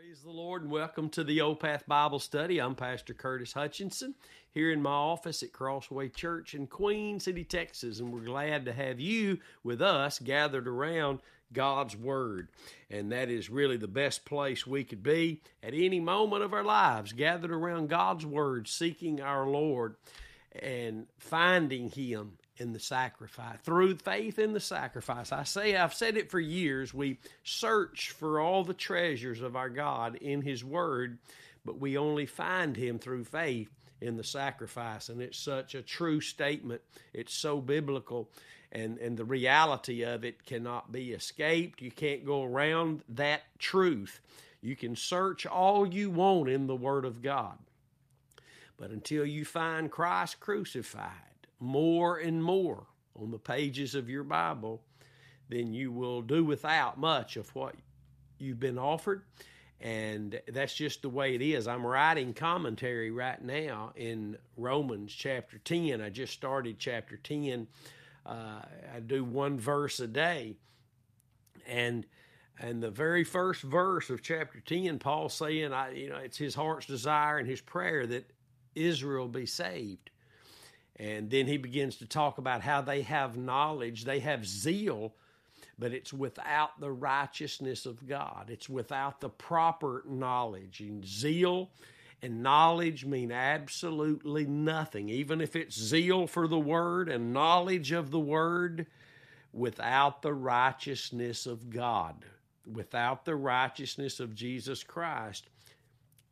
Praise the Lord and welcome to the Old Path Bible Study. I'm Pastor Curtis Hutchinson here in my office at Crossway Church in Queen City, Texas, and we're glad to have you with us gathered around God's Word. And that is really the best place we could be at any moment of our lives, gathered around God's Word, seeking our Lord and finding Him in the sacrifice, through faith in the sacrifice. I say, I've said it for years. We search for all the treasures of our God in His Word, but we only find Him through faith in the sacrifice. And it's such a true statement. It's so biblical. And, and the reality of it cannot be escaped. You can't go around that truth. You can search all you want in the Word of God. But until you find Christ crucified, more and more on the pages of your Bible, then you will do without much of what you've been offered. And that's just the way it is. I'm writing commentary right now in Romans chapter 10. I just started chapter 10. Uh, I do one verse a day. And and the very first verse of chapter 10, Paul saying, I, you know, it's his heart's desire and his prayer that Israel be saved. And then he begins to talk about how they have knowledge, they have zeal, but it's without the righteousness of God. It's without the proper knowledge. And zeal and knowledge mean absolutely nothing, even if it's zeal for the word and knowledge of the word, without the righteousness of God, without the righteousness of Jesus Christ.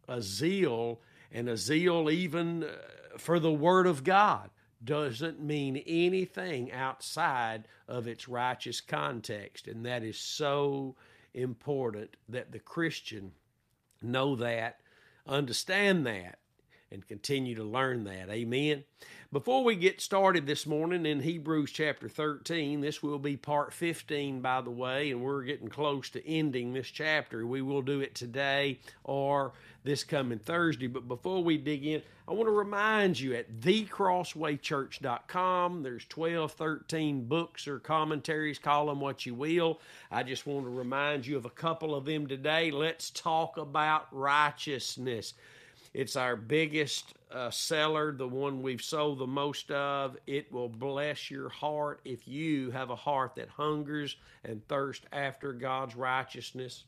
A zeal and a zeal even uh, for the word of God doesn't mean anything outside of its righteous context. And that is so important that the Christian know that, understand that, and continue to learn that. Amen. Before we get started this morning in Hebrews chapter 13, this will be part 15, by the way, and we're getting close to ending this chapter. We will do it today or this coming Thursday. But before we dig in, I want to remind you at thecrosswaychurch.com, there's 12, 13 books or commentaries, call them what you will. I just want to remind you of a couple of them today. Let's talk about righteousness. It's our biggest uh, seller, the one we've sold the most of. It will bless your heart if you have a heart that hungers and thirsts after God's righteousness.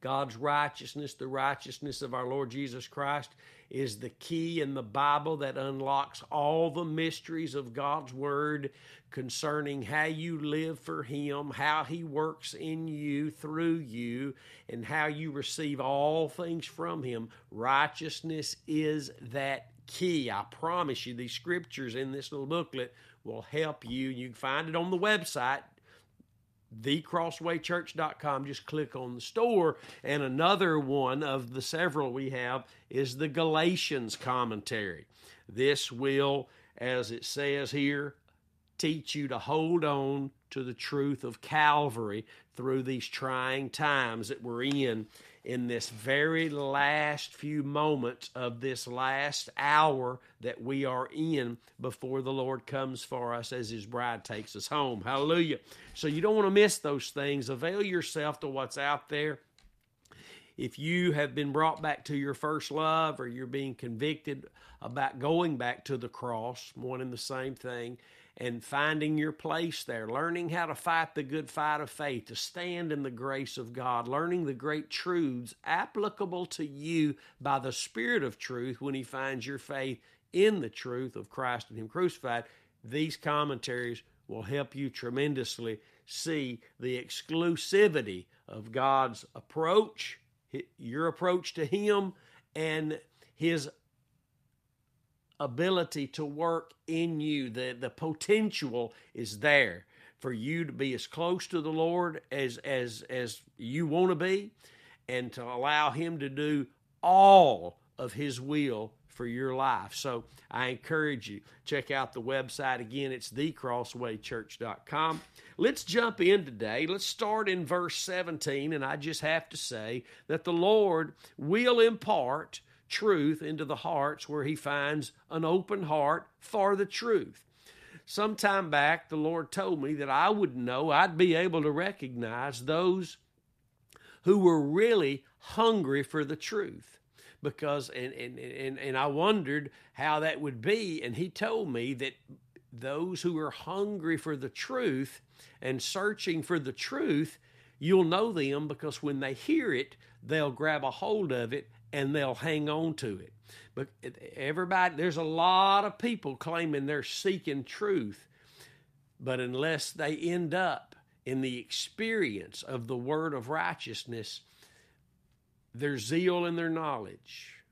God's righteousness, the righteousness of our Lord Jesus Christ, is the key in the Bible that unlocks all the mysteries of God's Word concerning how you live for Him, how He works in you, through you, and how you receive all things from Him. Righteousness is that key. I promise you, these scriptures in this little booklet will help you. You can find it on the website, thecrosswaychurch.com. Just click on the store. And another one of the several we have is the Galatians commentary. This will, as it says here, teach you to hold on to the truth of Calvary through these trying times that we're in in this very last few moments of this last hour that we are in before the Lord comes for us as His bride takes us home. Hallelujah. So you don't want to miss those things. Avail yourself to what's out there. If you have been brought back to your first love or you're being convicted about going back to the cross, one and the same thing, and finding your place there, learning how to fight the good fight of faith, to stand in the grace of God, learning the great truths applicable to you by the Spirit of truth when He finds your faith in the truth of Christ and Him crucified. These commentaries will help you tremendously see the exclusivity of God's approach, your approach to Him, and His ability to work in you. The, the potential is there for you to be as close to the Lord as, as, as you want to be and to allow Him to do all of His will for your life. So I encourage you, check out the website again. It's thecrosswaychurch.com. Let's jump in today. Let's start in verse 17. And I just have to say that the Lord will impart truth into the hearts where he finds an open heart for the truth. Some time back, the Lord told me that I would know, I'd be able to recognize those who were really hungry for the truth because and and and, and I wondered how that would be and he told me that those who are hungry for the truth and searching for the truth you'll know them because when they hear it they'll grab a hold of it and they'll hang on to it but everybody there's a lot of people claiming they're seeking truth but unless they end up in the experience of the word of righteousness their zeal and their knowledge,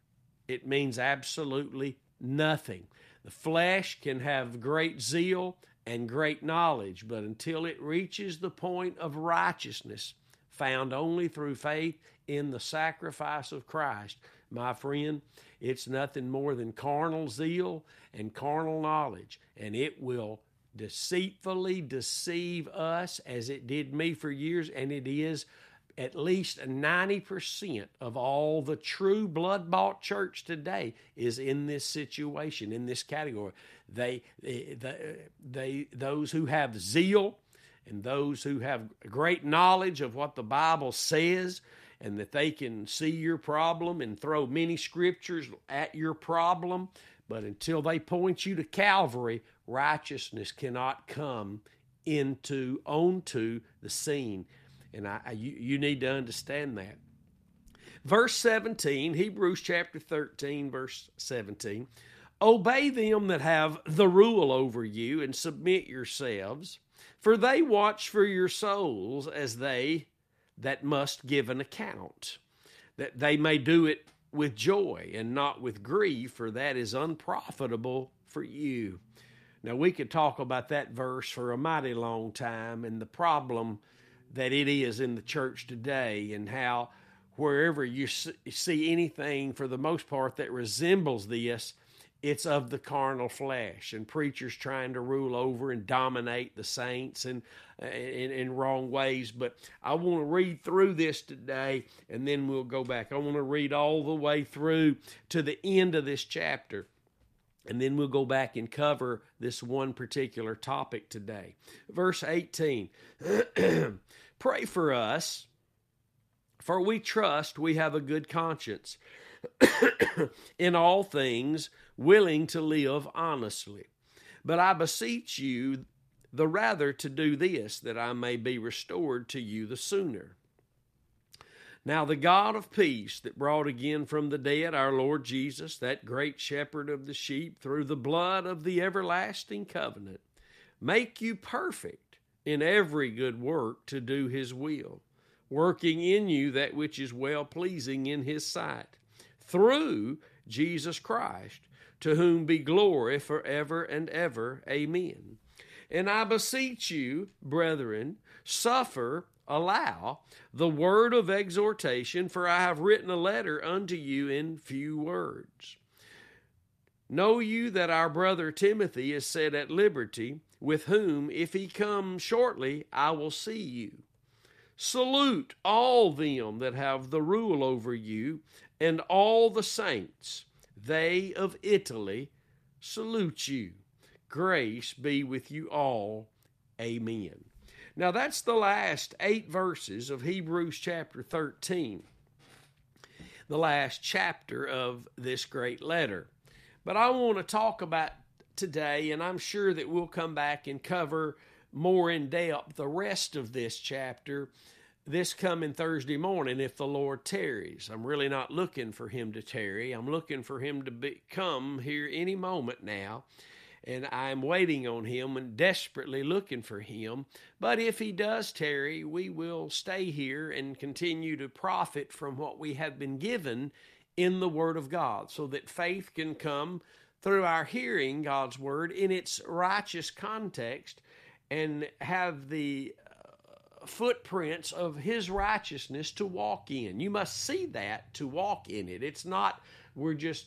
it means absolutely nothing. The flesh can have great zeal and great knowledge, but until it reaches the point of righteousness found only through faith in the sacrifice of Christ, my friend, it's nothing more than carnal zeal and carnal knowledge, and it will deceitfully deceive us as it did me for years, and it is at least 90% of all the true blood bought church today is in this situation in this category. They, they, they those who have zeal and those who have great knowledge of what the bible says and that they can see your problem and throw many scriptures at your problem but until they point you to calvary righteousness cannot come into onto the scene and I, I you, you need to understand that. Verse 17, Hebrews chapter 13, verse 17. Obey them that have the rule over you and submit yourselves, for they watch for your souls as they that must give an account, that they may do it with joy and not with grief, for that is unprofitable for you. Now, we could talk about that verse for a mighty long time, and the problem that it is in the church today and how wherever you see anything for the most part that resembles this it's of the carnal flesh and preachers trying to rule over and dominate the saints and uh, in, in wrong ways. But i want to read through this today and then we'll go back. I want to read all the way through to the end of this chapter and then we'll go back and cover this one particular topic today. Verse 18 Pray for us, for we trust we have a good conscience in all things, willing to live honestly. But I beseech you the rather to do this, that I may be restored to you the sooner. Now, the God of peace that brought again from the dead our Lord Jesus, that great shepherd of the sheep, through the blood of the everlasting covenant, make you perfect in every good work to do his will, working in you that which is well pleasing in his sight, through Jesus Christ, to whom be glory forever and ever. Amen. And I beseech you, brethren, suffer, allow the word of exhortation, for I have written a letter unto you in few words. Know you that our brother Timothy is set at liberty with whom, if he come shortly, I will see you. Salute all them that have the rule over you, and all the saints. They of Italy salute you. Grace be with you all. Amen. Now, that's the last eight verses of Hebrews chapter 13, the last chapter of this great letter. But I want to talk about today, and I'm sure that we'll come back and cover more in depth the rest of this chapter this coming Thursday morning if the Lord tarries. I'm really not looking for him to tarry. I'm looking for him to be, come here any moment now. And I'm waiting on him and desperately looking for him. But if he does tarry, we will stay here and continue to profit from what we have been given in the Word of God so that faith can come through our hearing God's word in its righteous context and have the footprints of his righteousness to walk in. You must see that to walk in it. It's not we're just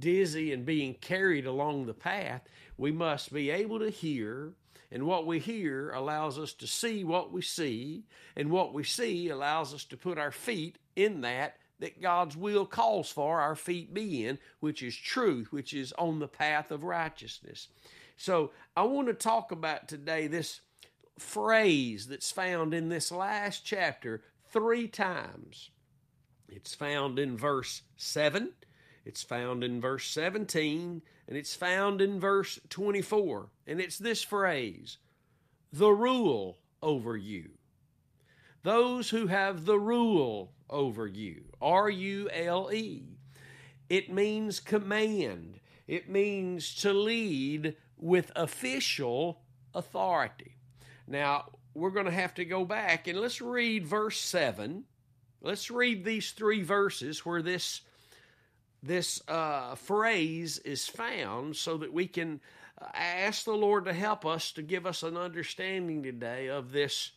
dizzy and being carried along the path. We must be able to hear, and what we hear allows us to see what we see, and what we see allows us to put our feet in that that God's will calls for our feet be in, which is truth, which is on the path of righteousness. So I want to talk about today this phrase that's found in this last chapter three times. It's found in verse 7, it's found in verse 17, and it's found in verse 24. And it's this phrase the rule over you. Those who have the rule over you. R U L E. It means command, it means to lead with official authority. Now, we're going to have to go back and let's read verse 7. Let's read these three verses where this this uh, phrase is found so that we can ask the Lord to help us to give us an understanding today of this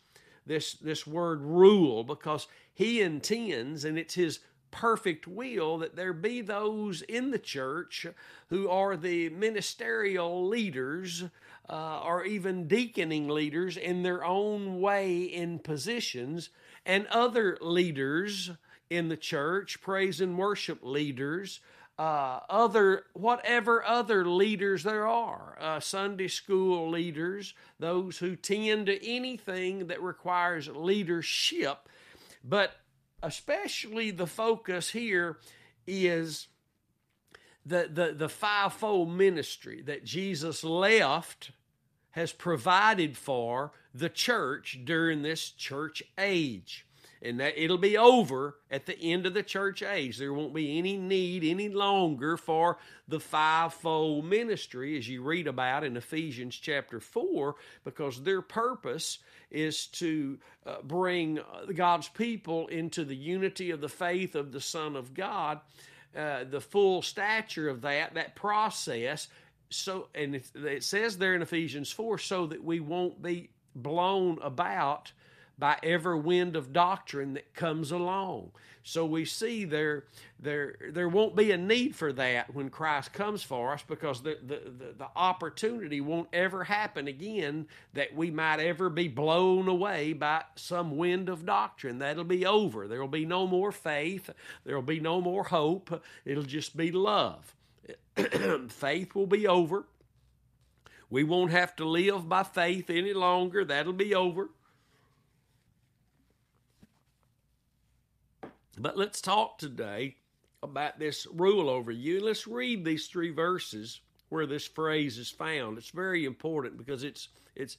this this word rule because he intends and it's his perfect will that there be those in the church who are the ministerial leaders uh, or even deaconing leaders in their own way in positions, and other leaders in the church, praise and worship leaders, uh, other whatever other leaders there are, uh, Sunday school leaders, those who tend to anything that requires leadership, but especially the focus here is the, the, the fivefold ministry that Jesus left has provided for the church during this church age. And that it'll be over at the end of the church age. There won't be any need any longer for the fivefold ministry, as you read about in Ephesians chapter 4, because their purpose is to uh, bring uh, God's people into the unity of the faith of the Son of God, uh, the full stature of that, that process. So, and it, it says there in Ephesians 4, so that we won't be blown about by every wind of doctrine that comes along. So we see there, there, there won't be a need for that when Christ comes for us because the, the, the, the, opportunity won't ever happen again that we might ever be blown away by some wind of doctrine. That'll be over. There will be no more faith. There will be no more hope. It'll just be love. faith will be over. We won't have to live by faith any longer. That'll be over. But let's talk today about this rule over you. Let's read these three verses where this phrase is found. It's very important because it's it's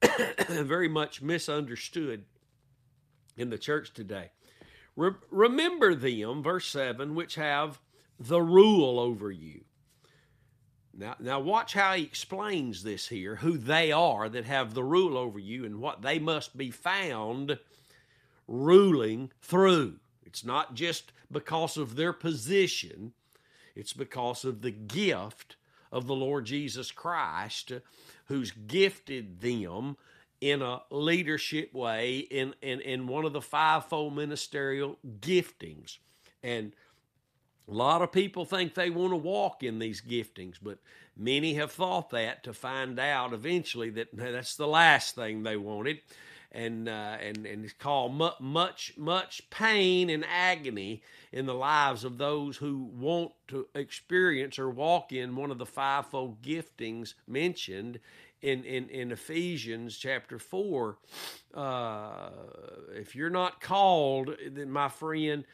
very much misunderstood in the church today. Re- remember them, verse 7, which have the rule over you. Now, now watch how he explains this here, who they are that have the rule over you and what they must be found ruling through. It's not just because of their position, it's because of the gift of the Lord Jesus Christ who's gifted them in a leadership way in, in, in one of the fivefold ministerial giftings. And a lot of people think they want to walk in these giftings, but many have thought that to find out eventually that that's the last thing they wanted and uh, and and it's called much much pain and agony in the lives of those who want to experience or walk in one of the fivefold giftings mentioned in in, in Ephesians chapter four. Uh, if you're not called, then my friend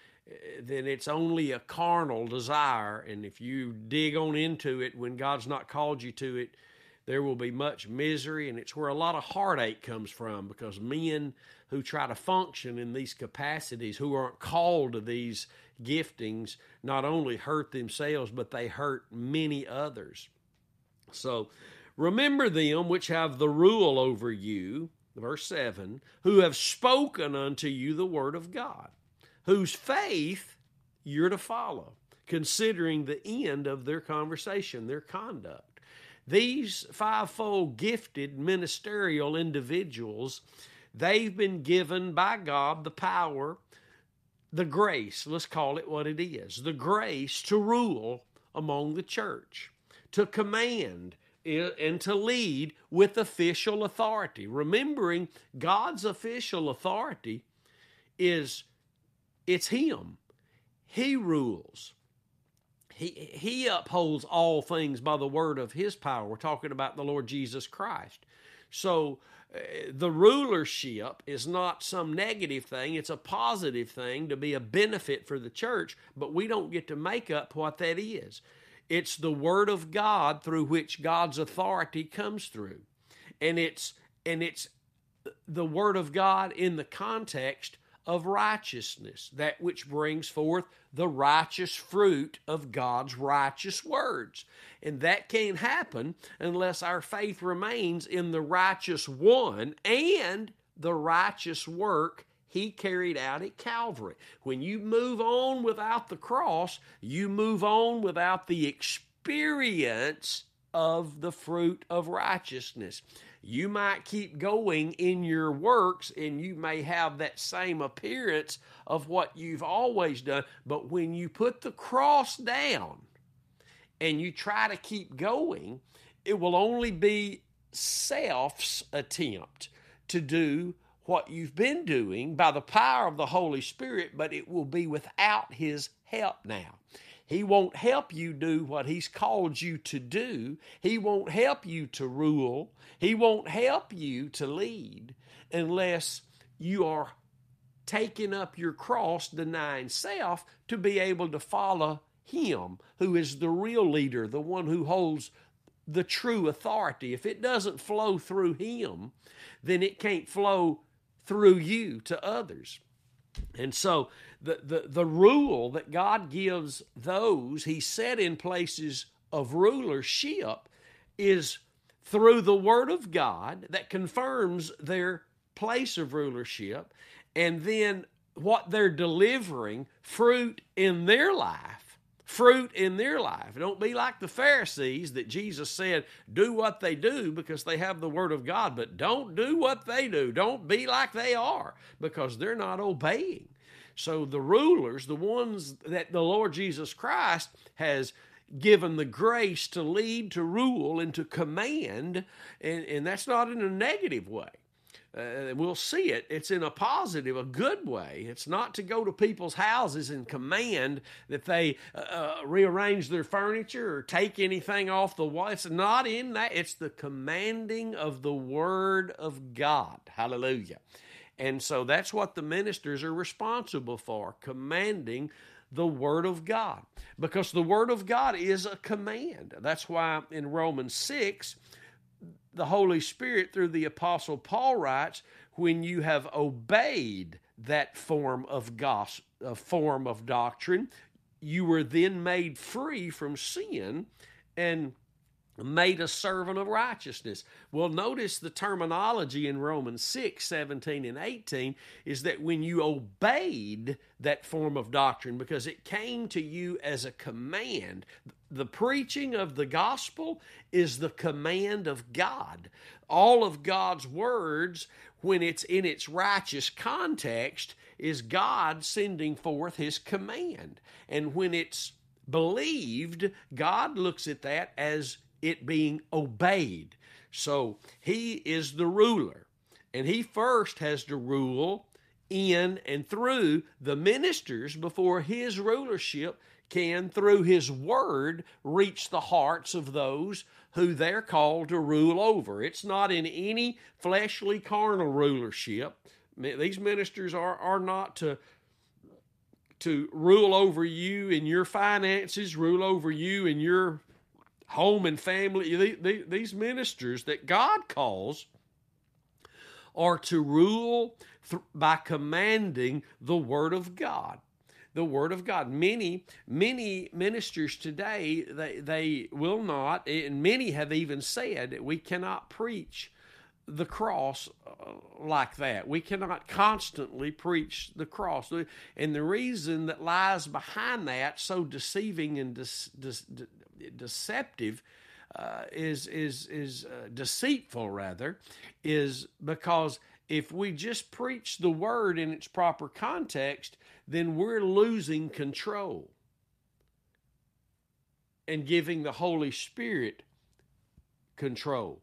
then it's only a carnal desire. And if you dig on into it when God's not called you to it, there will be much misery, and it's where a lot of heartache comes from because men who try to function in these capacities, who aren't called to these giftings, not only hurt themselves, but they hurt many others. So remember them which have the rule over you, verse 7, who have spoken unto you the word of God, whose faith you're to follow, considering the end of their conversation, their conduct. These fivefold gifted ministerial individuals, they've been given by God the power, the grace, let's call it what it is, the grace to rule among the church, to command and to lead with official authority. Remembering God's official authority is it's him. He rules he he upholds all things by the word of his power. We're talking about the Lord Jesus Christ. So eh, the rulership is not some negative thing, it's a positive thing to be a benefit for the church, but we don't get to make up what that is. It's the word of God through which God's authority comes through. And it's and it's the word of God in the context of righteousness, that which brings forth the righteous fruit of God's righteous words. And that can't happen unless our faith remains in the righteous one and the righteous work he carried out at Calvary. When you move on without the cross, you move on without the experience of the fruit of righteousness. You might keep going in your works and you may have that same appearance of what you've always done, but when you put the cross down and you try to keep going, it will only be self's attempt to do what you've been doing by the power of the Holy Spirit, but it will be without His help now. He won't help you do what He's called you to do. He won't help you to rule. He won't help you to lead unless you are taking up your cross, denying self, to be able to follow Him, who is the real leader, the one who holds the true authority. If it doesn't flow through Him, then it can't flow through you to others. And so the, the, the rule that God gives those he set in places of rulership is through the Word of God that confirms their place of rulership, and then what they're delivering, fruit in their life, fruit in their life. Don't be like the Pharisees that Jesus said, do what they do because they have the Word of God, but don't do what they do. Don't be like they are because they're not obeying. So the rulers, the ones that the Lord Jesus Christ has given the grace to lead, to rule, and to command, and, and that's not in a negative way. Uh, we'll see it. It's in a positive, a good way. It's not to go to people's houses and command that they uh, uh, rearrange their furniture or take anything off the wall. It's not in that. It's the commanding of the Word of God. Hallelujah. And so that's what the ministers are responsible for commanding the Word of God. Because the Word of God is a command. That's why in Romans 6, the Holy Spirit, through the Apostle Paul, writes, when you have obeyed that form of gospel, uh, form of doctrine, you were then made free from sin and made a servant of righteousness. Well, notice the terminology in Romans 6 17 and 18 is that when you obeyed that form of doctrine, because it came to you as a command, the preaching of the gospel is the command of God. All of God's words, when it's in its righteous context, is God sending forth his command. And when it's believed, God looks at that as it being obeyed. So he is the ruler, and he first has to rule in and through the ministers before his rulership can, through his word, reach the hearts of those who they're called to rule over. It's not in any fleshly, carnal rulership. These ministers are, are not to to rule over you in your finances, rule over you in your home and family. These ministers that God calls are to rule by commanding the Word of God. The Word of God. Many, many ministers today, they, they will not, and many have even said we cannot preach the cross uh, like that. We cannot constantly preach the cross. And the reason that lies behind that, so deceiving and deceptive, uh, is is is uh, deceitful rather, is because if we just preach the word in its proper context, then we're losing control and giving the Holy Spirit control.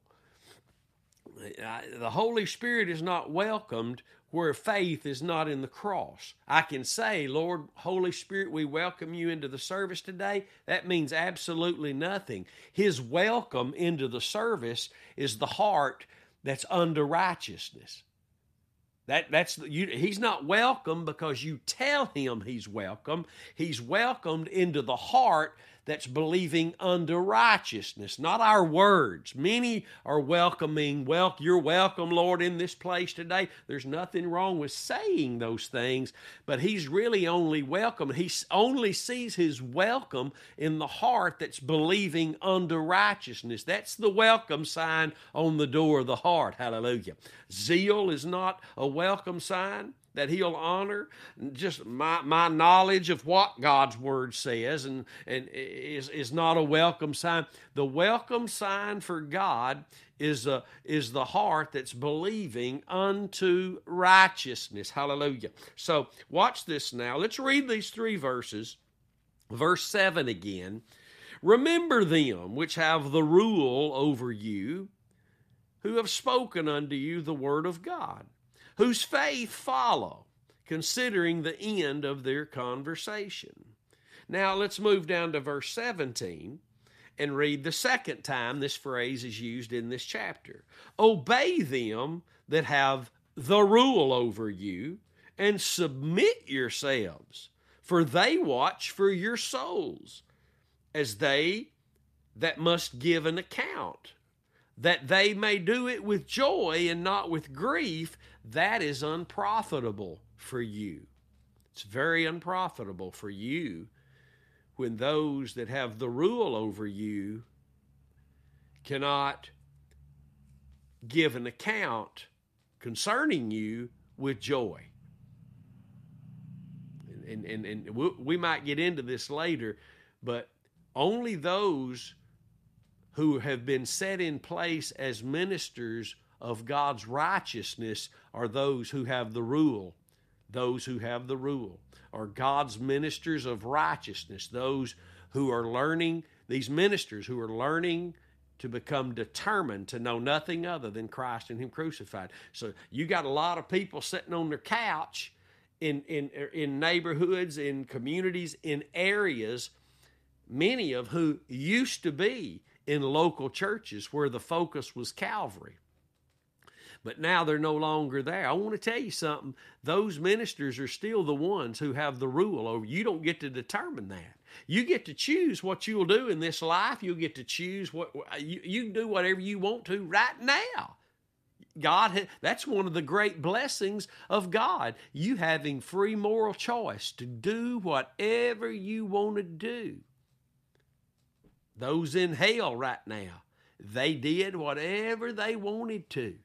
The Holy Spirit is not welcomed where faith is not in the cross. I can say, Lord, Holy Spirit, we welcome you into the service today. That means absolutely nothing. His welcome into the service is the heart that's under righteousness. That that's you, he's not welcome because you tell him he's welcome. He's welcomed into the heart that's believing unto righteousness, not our words. Many are welcoming, well, you're welcome, Lord, in this place today. There's nothing wrong with saying those things, but he's really only welcome. He only sees his welcome in the heart that's believing unto righteousness. That's the welcome sign on the door of the heart. Hallelujah. Zeal is not a welcome sign that he'll honor just my, my knowledge of what god's word says and, and is, is not a welcome sign. The welcome sign for god is, a, is the heart that's believing unto righteousness. Hallelujah. So watch this now. Let's read these three verses. Verse 7 again. Remember them which have the rule over you who have spoken unto you the word of god whose faith follow, considering the end of their conversation. Now let's move down to verse 17 and read the second time this phrase is used in this chapter. Obey them that have the rule over you and submit yourselves, for they watch for your souls, as they that must give an account, that they may do it with joy and not with grief, that is unprofitable for you. It's very unprofitable for you when those that have the rule over you cannot give an account concerning you with joy. And, and, and we might get into this later, but only those who have been set in place as ministers of God's righteousness are those who have the rule. Those who have the rule are God's ministers of righteousness, those who are learning, these ministers who are learning to become determined to know nothing other than Christ and Him crucified. So you got a lot of people sitting on their couch in, in, in neighborhoods, in communities, in areas, many of who used to be in local churches where the focus was Calvary but now they're no longer there. I want to tell you something. Those ministers are still the ones who have the rule over. You don't get to determine that. You get to choose what you'll do in this life. You'll get to choose what you, you can do whatever you want to right now. God, that's one of the great blessings of God. You having free moral choice to do whatever you want to do. Those in hell right now, they did whatever they wanted to.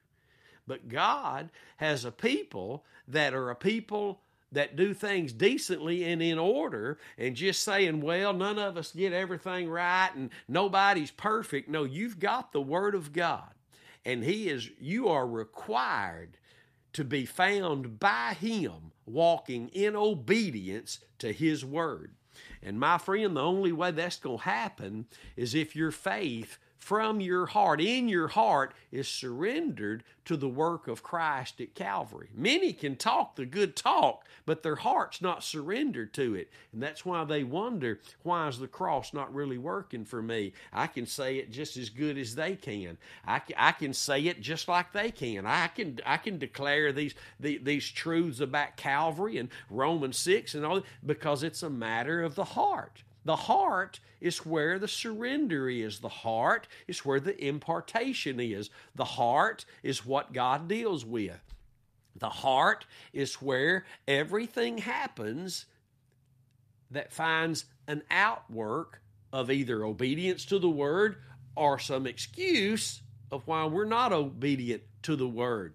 But God has a people that are a people that do things decently and in order and just saying, well, none of us get everything right and nobody's perfect. No, you've got the Word of God. And He is, you are required to be found by Him walking in obedience to His Word. And my friend, the only way that's going to happen is if your faith from your heart, in your heart, is surrendered to the work of Christ at Calvary. Many can talk the good talk, but their heart's not surrendered to it. And that's why they wonder, why is the cross not really working for me? I can say it just as good as they can. I I can say it just like they can. I can I can declare these the, these truths about Calvary and Romans 6 and all because it's a matter of the heart. The heart is where the surrender is. The heart is where the impartation is. The heart is what God deals with. The heart is where everything happens that finds an outwork of either obedience to the word or some excuse of why we're not obedient to the word.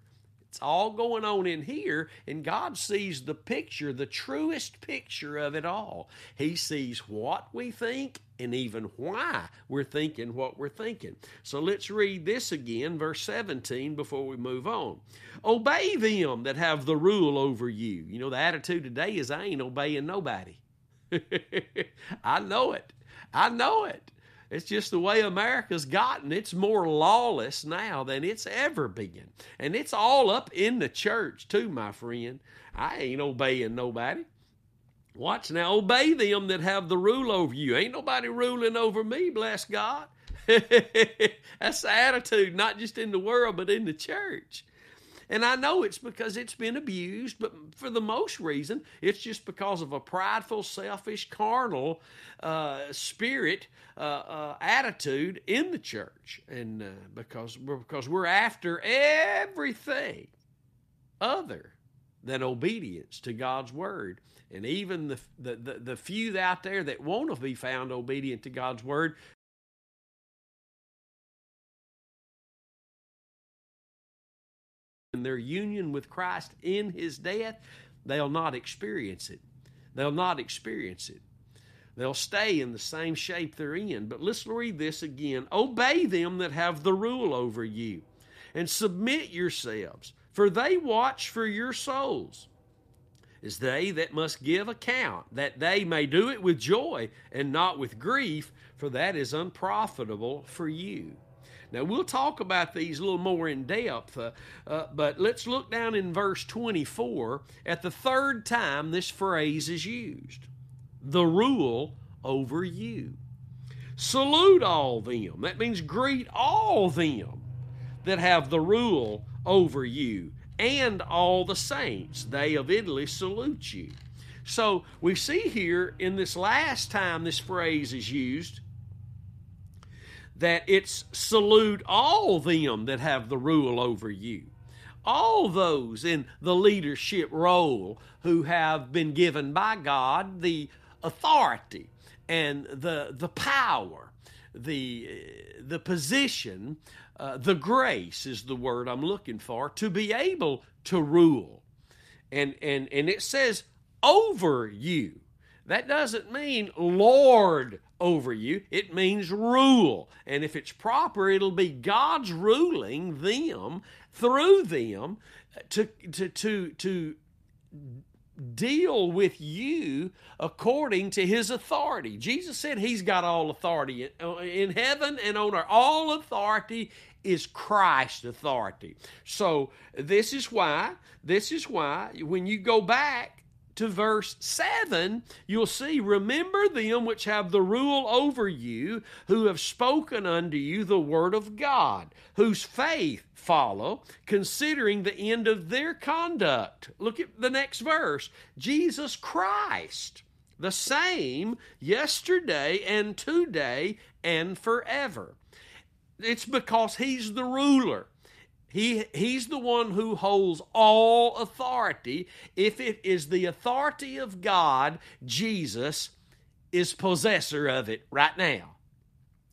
It's all going on in here, and God sees the picture, the truest picture of it all. He sees what we think and even why we're thinking what we're thinking. So let's read this again, verse 17, before we move on. Obey them that have the rule over you. You know, the attitude today is I ain't obeying nobody. I know it. I know it. It's just the way America's gotten. It's more lawless now than it's ever been. And it's all up in the church, too, my friend. I ain't obeying nobody. Watch now, obey them that have the rule over you. Ain't nobody ruling over me, bless God. That's the attitude, not just in the world, but in the church. And I know it's because it's been abused, but for the most reason, it's just because of a prideful, selfish, carnal uh, spirit uh, uh, attitude in the church, and uh, because we're, because we're after everything other than obedience to God's word. And even the, the, the, the few out there that want to be found obedient to God's word in their union with Christ in his death, they'll not experience it. They'll not experience it. They'll stay in the same shape they're in. But let's read this again. Obey them that have the rule over you, and submit yourselves, for they watch for your souls, as they that must give account, that they may do it with joy and not with grief, for that is unprofitable for you. Now, we'll talk about these a little more in depth, uh, uh, but let's look down in verse 24 at the third time this phrase is used the rule over you. Salute all them. That means greet all them that have the rule over you, and all the saints. They of Italy salute you. So we see here in this last time this phrase is used that it's salute all them that have the rule over you. All those in the leadership role who have been given by God the authority and the, the power, the, the position, uh, the grace is the word I'm looking for, to be able to rule. And, and, and it says over you. That doesn't mean Lord over you. It means rule. And if it's proper, it'll be God's ruling them through them to, to, to, to deal with you according to his authority. Jesus said he's got all authority in heaven and on earth. All authority is Christ's authority. So this is why, this is why when you go back to verse 7, you'll see, Remember them which have the rule over you, who have spoken unto you the word of God, whose faith follow, considering the end of their conduct. Look at the next verse Jesus Christ, the same yesterday and today and forever. It's because he's the ruler. He, he's the one who holds all authority. If it is the authority of God, Jesus is possessor of it right now.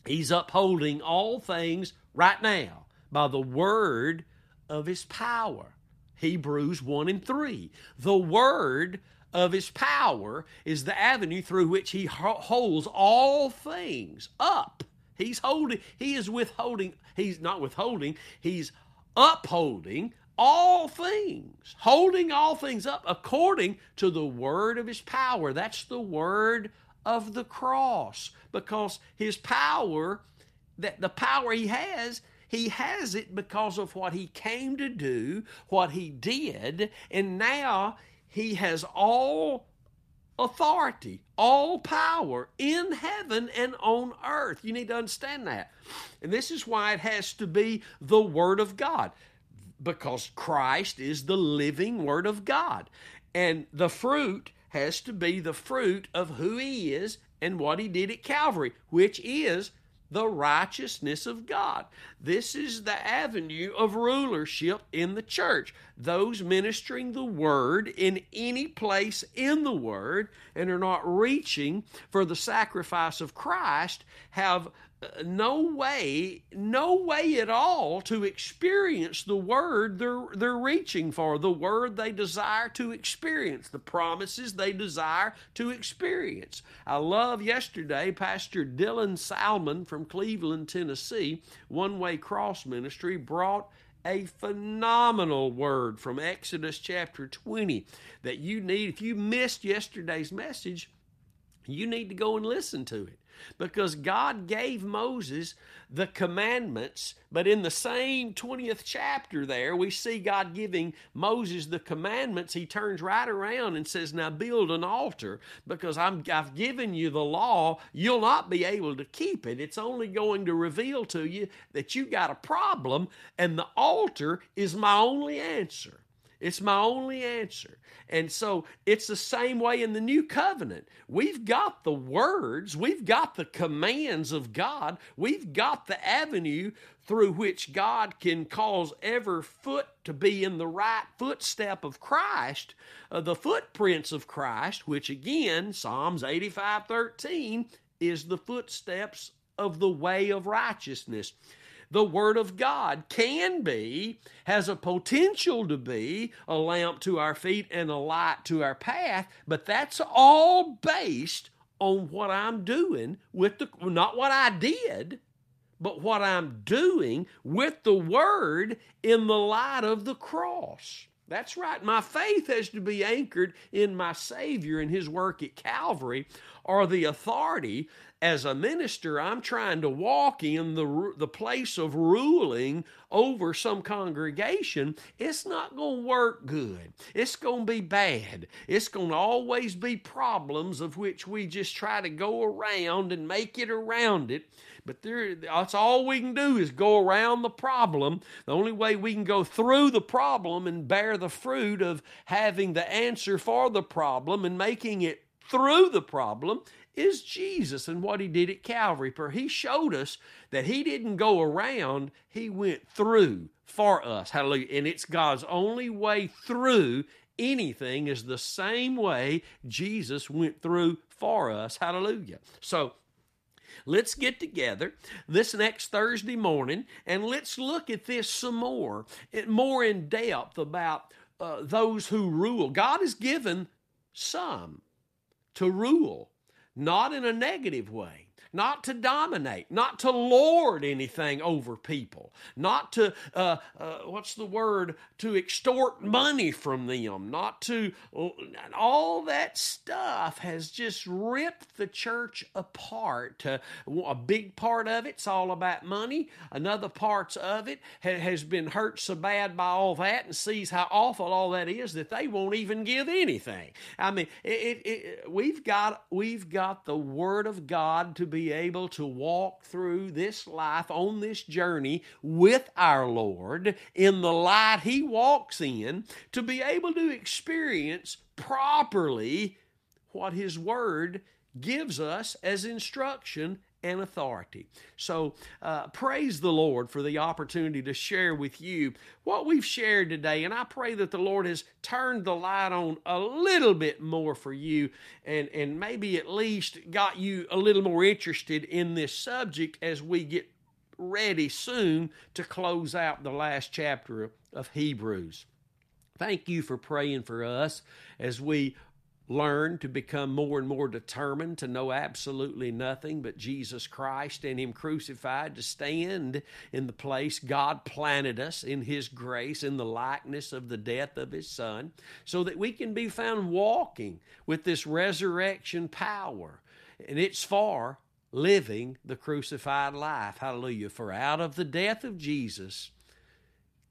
He's upholding all things right now by the word of his power. Hebrews 1 and 3. The word of his power is the avenue through which he holds all things up. He's holding, he is withholding, he's not withholding, he's upholding all things, holding all things up according to the word of his power. That's the word of the cross because his power, that the power he has, he has it because of what he came to do, what he did, and now he has all authority, all power in heaven and on earth. You need to understand that. And this is why it has to be the Word of God, because Christ is the living Word of God. And the fruit has to be the fruit of who He is and what He did at Calvary, which is the righteousness of God. This is the avenue of rulership in the church. Those ministering the word in any place in the word and are not reaching for the sacrifice of Christ have no way, no way at all to experience the word they're, they're reaching for, the word they desire to experience, the promises they desire to experience. I love yesterday, Pastor Dylan Salmon from Cleveland, Tennessee, One Way Cross Ministry, brought a phenomenal word from Exodus chapter 20 that you need. If you missed yesterday's message, you need to go and listen to it because God gave Moses the commandments, but in the same 20th chapter there, we see God giving Moses the commandments. He turns right around and says, Now build an altar because I'm, I've given you the law. You'll not be able to keep it. It's only going to reveal to you that you got a problem, and the altar is my only answer. It's my only answer. And so it's the same way in the new covenant. We've got the words, we've got the commands of God, we've got the avenue through which God can cause every foot to be in the right footstep of Christ, uh, the footprints of Christ, which again, Psalms 85 13 is the footsteps of the way of righteousness the Word of God can be, has a potential to be a lamp to our feet and a light to our path, but that's all based on what I'm doing with the, not what I did, but what I'm doing with the Word in the light of the cross. That's right. My faith has to be anchored in my Savior and His work at Calvary, or the authority as a minister, I'm trying to walk in the, the place of ruling over some congregation. It's not going to work good. It's going to be bad. It's going to always be problems of which we just try to go around and make it around it. But there, that's all we can do is go around the problem. The only way we can go through the problem and bear the fruit of having the answer for the problem and making it through the problem is Jesus and what he did at Calvary. For he showed us that he didn't go around, he went through for us. Hallelujah. And it's God's only way through anything is the same way Jesus went through for us. Hallelujah. So let's get together this next Thursday morning and let's look at this some more, more in depth about uh, those who rule. God has given some to rule not in a negative way not to dominate, not to lord anything over people, not to, uh, uh, what's the word, to extort money from them, not to, all that stuff has just ripped the church apart. Uh, a big part of it's all about money, another parts of it has been hurt so bad by all that and sees how awful all that is that they won't even give anything. I mean, it, it, it, we've got we've got the Word of God to be be able to walk through this life on this journey with our Lord in the light He walks in, to be able to experience properly what His Word gives us as instruction and authority. So, uh, praise the Lord for the opportunity to share with you what we've shared today. And I pray that the Lord has turned the light on a little bit more for you and, and maybe at least got you a little more interested in this subject as we get ready soon to close out the last chapter of Hebrews. Thank you for praying for us as we learn to become more and more determined to know absolutely nothing but Jesus Christ and Him crucified, to stand in the place God planted us in His grace, in the likeness of the death of His Son, so that we can be found walking with this resurrection power. And it's for living the crucified life. Hallelujah. For out of the death of Jesus,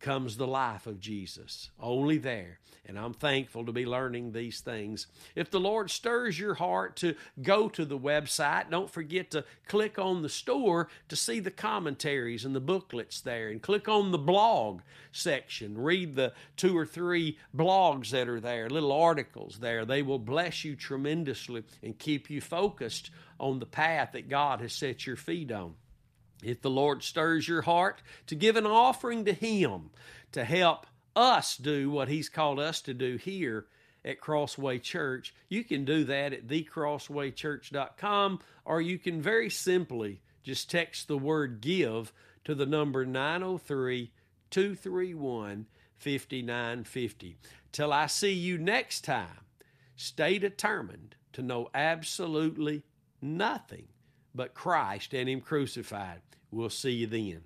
comes the life of Jesus. Only there. And I'm thankful to be learning these things. If the Lord stirs your heart to go to the website, don't forget to click on the store to see the commentaries and the booklets there. And click on the blog section. Read the two or three blogs that are there, little articles there. They will bless you tremendously and keep you focused on the path that God has set your feet on. If the Lord stirs your heart to give an offering to Him to help us do what He's called us to do here at Crossway Church, you can do that at thecrosswaychurch.com or you can very simply just text the word give to the number 903 231 5950. Till I see you next time, stay determined to know absolutely nothing but Christ and Him crucified. We'll see you then.